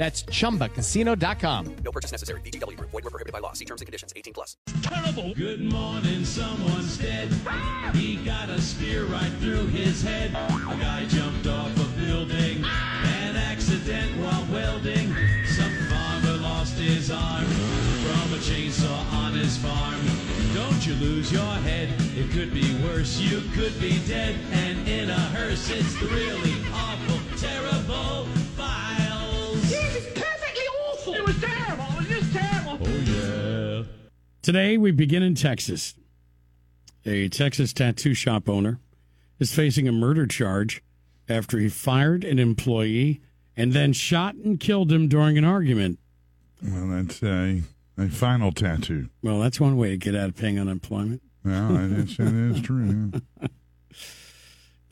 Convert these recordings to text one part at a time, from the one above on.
That's chumbacasino.com. No purchase necessary. VGW Group. Void were prohibited by law. See terms and conditions. 18 plus. Terrible. Good morning, someone's dead. He got a spear right through his head. A guy jumped off a building. An accident while welding. Some farmer lost his arm from a chainsaw on his farm. Don't you lose your head. It could be worse. You could be dead. And in a hearse, it's really awful, terrible Today, we begin in Texas. A Texas tattoo shop owner is facing a murder charge after he fired an employee and then shot and killed him during an argument. Well, that's a, a final tattoo. Well, that's one way to get out of paying unemployment. Well, that is, that is true.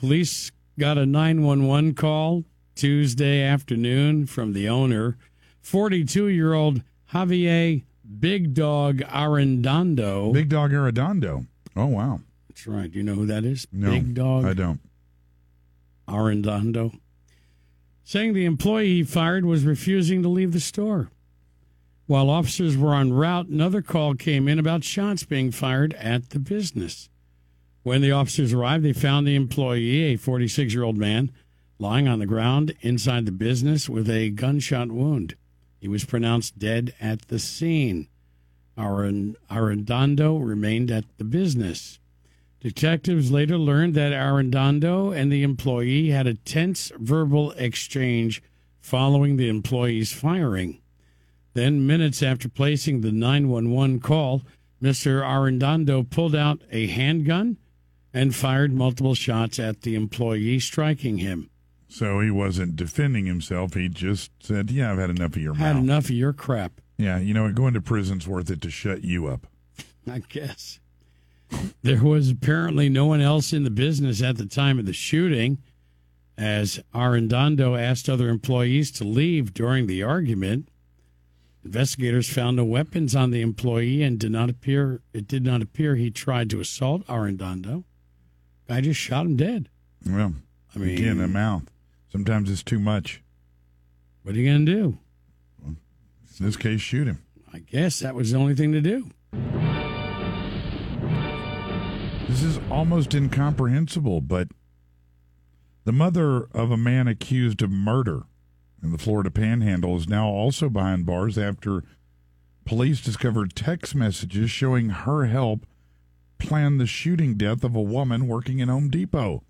Police got a 911 call Tuesday afternoon from the owner, 42 year old Javier Big Dog Arredondo. Big Dog Arredondo. Oh, wow. That's right. Do you know who that is? No, Big Dog I don't. Arredondo. Saying the employee he fired was refusing to leave the store. While officers were en route, another call came in about shots being fired at the business. When the officers arrived, they found the employee, a 46 year old man, lying on the ground inside the business with a gunshot wound. He was pronounced dead at the scene. Arredondo remained at the business. Detectives later learned that Arredondo and the employee had a tense verbal exchange following the employee's firing. Then, minutes after placing the 911 call, Mr. Arredondo pulled out a handgun and fired multiple shots at the employee, striking him. So he wasn't defending himself. He just said, Yeah, I've had enough of your Had mouth. enough of your crap, Yeah, you know, going to prison's worth it to shut you up. I guess. There was apparently no one else in the business at the time of the shooting, as Arredondo asked other employees to leave during the argument. Investigators found no weapons on the employee and did not appear it did not appear he tried to assault Arredondo. Guy just shot him dead. Well, I mean, again, the mouth. Sometimes it's too much. what are you going to do? In this case, shoot him. I guess that was the only thing to do. This is almost incomprehensible, but the mother of a man accused of murder in the Florida Panhandle is now also behind bars after police discovered text messages showing her help plan the shooting death of a woman working in Home Depot.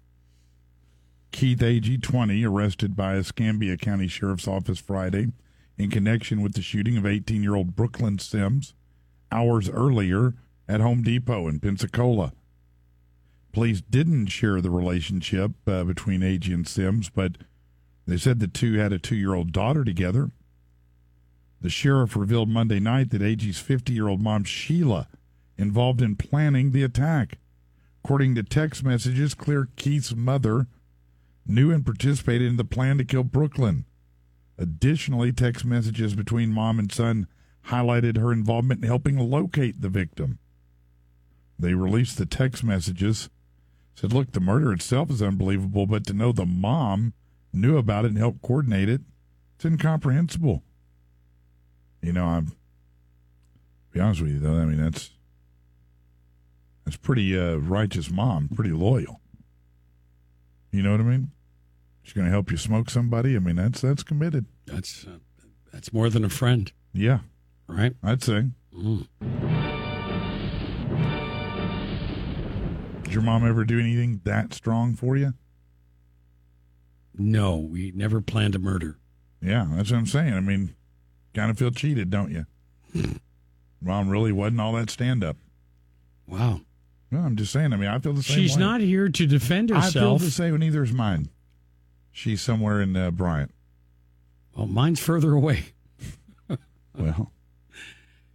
Keith Agee 20, arrested by Escambia County Sheriff's Office Friday in connection with the shooting of 18 year old Brooklyn Sims hours earlier at Home Depot in Pensacola. Police didn't share the relationship uh, between Agee and Sims, but they said the two had a two year old daughter together. The sheriff revealed Monday night that Agee's 50 year old mom, Sheila, involved in planning the attack. According to text messages, clear Keith's mother knew and participated in the plan to kill Brooklyn. Additionally, text messages between mom and son highlighted her involvement in helping locate the victim. They released the text messages, said, Look, the murder itself is unbelievable, but to know the mom knew about it and helped coordinate it, it's incomprehensible. You know, I'm be honest with you though, I mean that's that's pretty uh, righteous mom, pretty loyal. You know what I mean? She's going to help you smoke somebody. I mean, that's that's committed. That's uh, that's more than a friend, Yeah, right? I'd say. Mm. Did your mom ever do anything that strong for you? No, we never planned a murder. Yeah, that's what I'm saying. I mean, kind of feel cheated, don't you? mom really wasn't all that stand up. Wow. No, I'm just saying. I mean, I feel the same. She's way. not here to defend herself. I feel the same. Neither is mine. She's somewhere in uh, Bryant. Well, mine's further away. Well,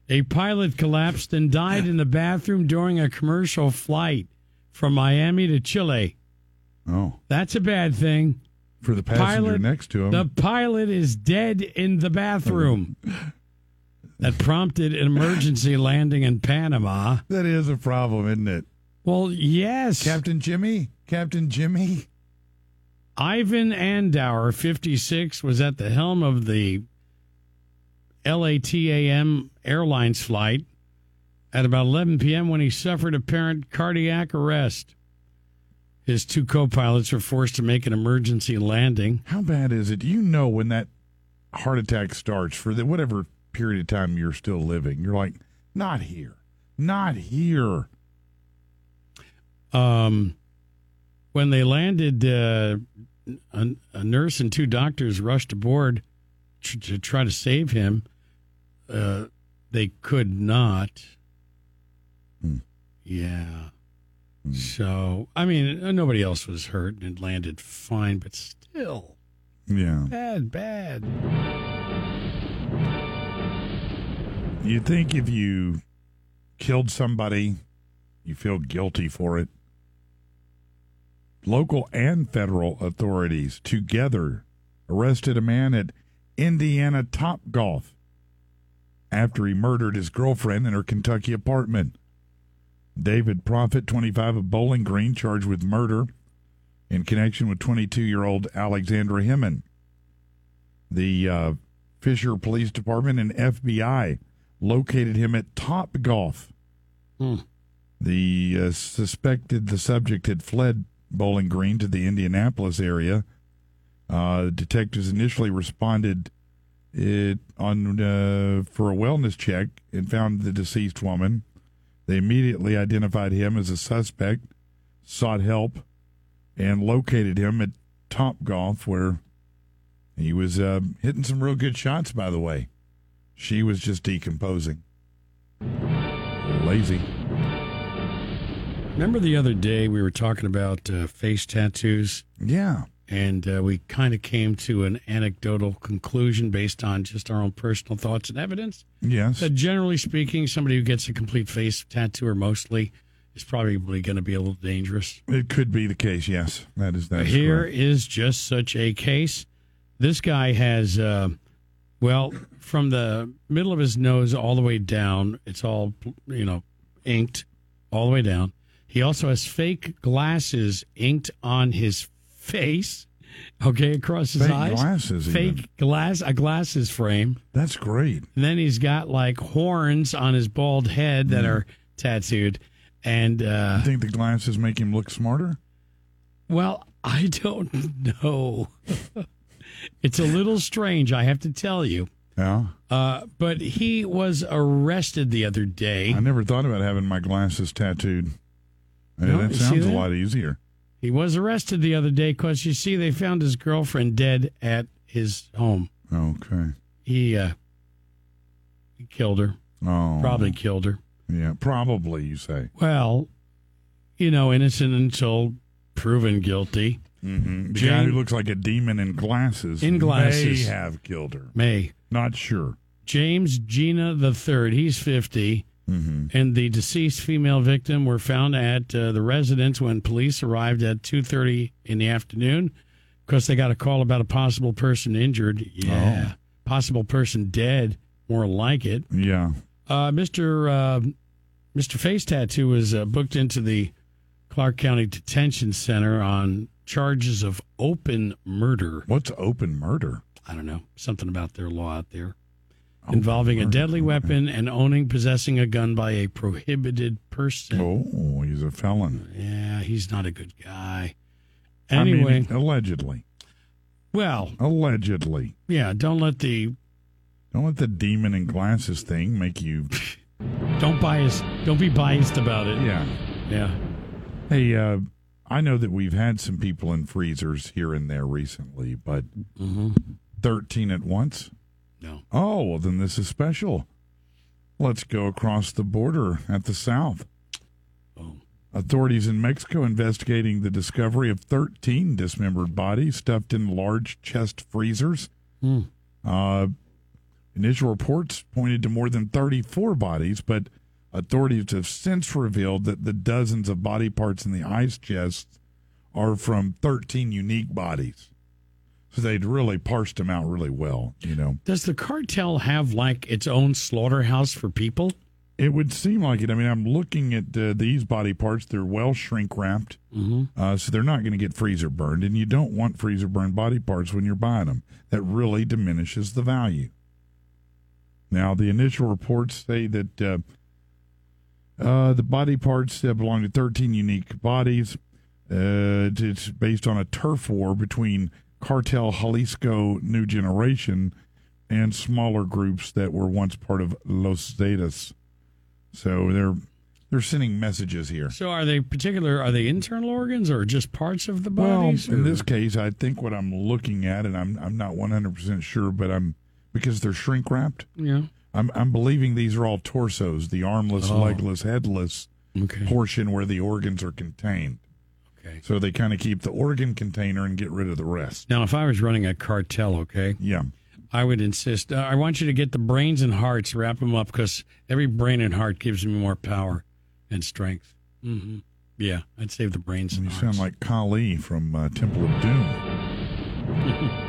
A pilot collapsed and died in the bathroom during a commercial flight from Miami to Chile. Oh, That's a bad thing. for the passenger Pilot- next to him. The pilot is dead in the bathroom. that prompted an emergency landing in Panama. that is a problem, isn't it? Well, yes. Captain Jimmy? Captain Jimmy? Ivan Andaur, 56, was at the helm of the LATAM Airlines flight at about 11 p.m. when he suffered apparent cardiac arrest. His two co pilots were forced to make an emergency landing. How bad is it? Do You know when that heart attack starts for the whatever period of time you're still living. You're like, not here. Not here. Um, when they landed, uh, a, a nurse and two doctors rushed aboard tr- to try to save him. Uh, they could not. Hmm. Yeah. So, I mean, uh, nobody else was hurt and it landed fine, but still Yeah. bad, bad. You'd think if you killed somebody, you feel guilty for it. Local and federal authorities together arrested a man at Indiana Top Golf after he murdered his girlfriend in her Kentucky apartment. David Prophet, 25 of Bowling Green, charged with murder in connection with 22 year old Alexandra Hemman. The uh, Fisher Police Department and FBI located him at Top Golf. Hmm. The uh, suspected the subject had fled Bowling Green to the Indianapolis area. Uh, detectives initially responded it on uh, for a wellness check and found the deceased woman. They immediately identified him as a suspect, sought help, and located him at Top Golf, where he was uh, hitting some real good shots. By the way, she was just decomposing, lazy. Remember the other day we were talking about uh, face tattoos? Yeah, and uh, we kind of came to an anecdotal conclusion based on just our own personal thoughts and evidence yes, that generally speaking somebody who gets a complete face tattoo or mostly is probably going to be a little dangerous it could be the case. Yes, that is that. is Here correct. is just such a case this guy has uh, well from the middle of his nose all the way down it's all you know inked all the way down he also has fake glasses inked on his face okay across his Fake eyes glasses fake even. glass a glasses frame That's great. and then he's got like horns on his bald head that Mm. are tattooed and uh I think the glasses make him look smarter. Well, I don't know. It's a little strange, I have to tell you. Yeah, Uh, but he was arrested the other day. I never thought about having my glasses tattooed. No, that sounds a lot easier. He was arrested the other day because you see, they found his girlfriend dead at his home. Okay. He, uh, he killed her, Oh, probably killed her. Yeah, probably. You say. Well, you know, innocent until proven guilty. Mm-hmm. The Jane- guy who looks like a demon in glasses In glasses. may have killed her. May. Not sure. James Gina the third. He's fifty, Mm-hmm. and the deceased female victim were found at uh, the residence when police arrived at two thirty in the afternoon. Because they got a call about a possible person injured. Yeah, possible person dead. More like it. Yeah. Uh, Mister uh, Mister Face Tattoo was uh, booked into the Clark County Detention Center on charges of open murder. What's open murder? I don't know, something about their law out there Open involving a murder, deadly okay. weapon and owning, possessing a gun by a prohibited person. Oh, he's a felon. Yeah, he's not a good guy. I mean, Anyway, allegedly. well, Allegedly. yeah, don't let the Don't let the demon in glasses thing make you. don't bias, don't be biased about it. Yeah. Yeah. Hey, uh, I know that we've had some people in freezers here and there recently, but Mm-hmm. 13 at once? No. Oh, well, then this is special. Let's go across the border at the south. Oh. Authorities in Mexico investigating the discovery of 13 dismembered bodies stuffed in large chest freezers. Hmm. Uh, Initial reports pointed to more than 34 bodies, but authorities have since revealed that the dozens of body parts in the ice chests are from 13 unique bodies. So they'd really parsed them out really well, you know. Does the cartel have like its own slaughterhouse for people? It would seem like it. I mean, I'm looking at uh, these body parts. They're well shrink wrapped, Mm-hmm. uh, so they're not going to get freezer burned. And you don't want freezer burned body parts when you're buying them. That really diminishes the value. Now, the initial reports say that uh, uh, the body parts uh, belong to 13 unique bodies. Uh, it's based on a turf war between Cartel Jalisco New Generation and smaller groups that were once part of Los Zetas. So they're they're sending messages here. So are they particular? Are they internal organs or just parts of the Well, in this case, I think what I'm looking at, and I'm I'm not 100 percent sure, but I'm because they're shrink wrapped. yeah. I'm I'm believing these are all torsos, the armless, Oh. legless, headless Okay. portion where the organs are contained. Okay. So they kind of keep the organ container and get rid of the rest. Now, if I was running a cartel, okay, Yeah. I would insist. Uh, I want you to get the brains and hearts, wrap them up, because every brain and heart gives me more power and strength. hmm Yeah, I'd save the brains And and you hearts. sound like Kali from uh, Temple of Doom.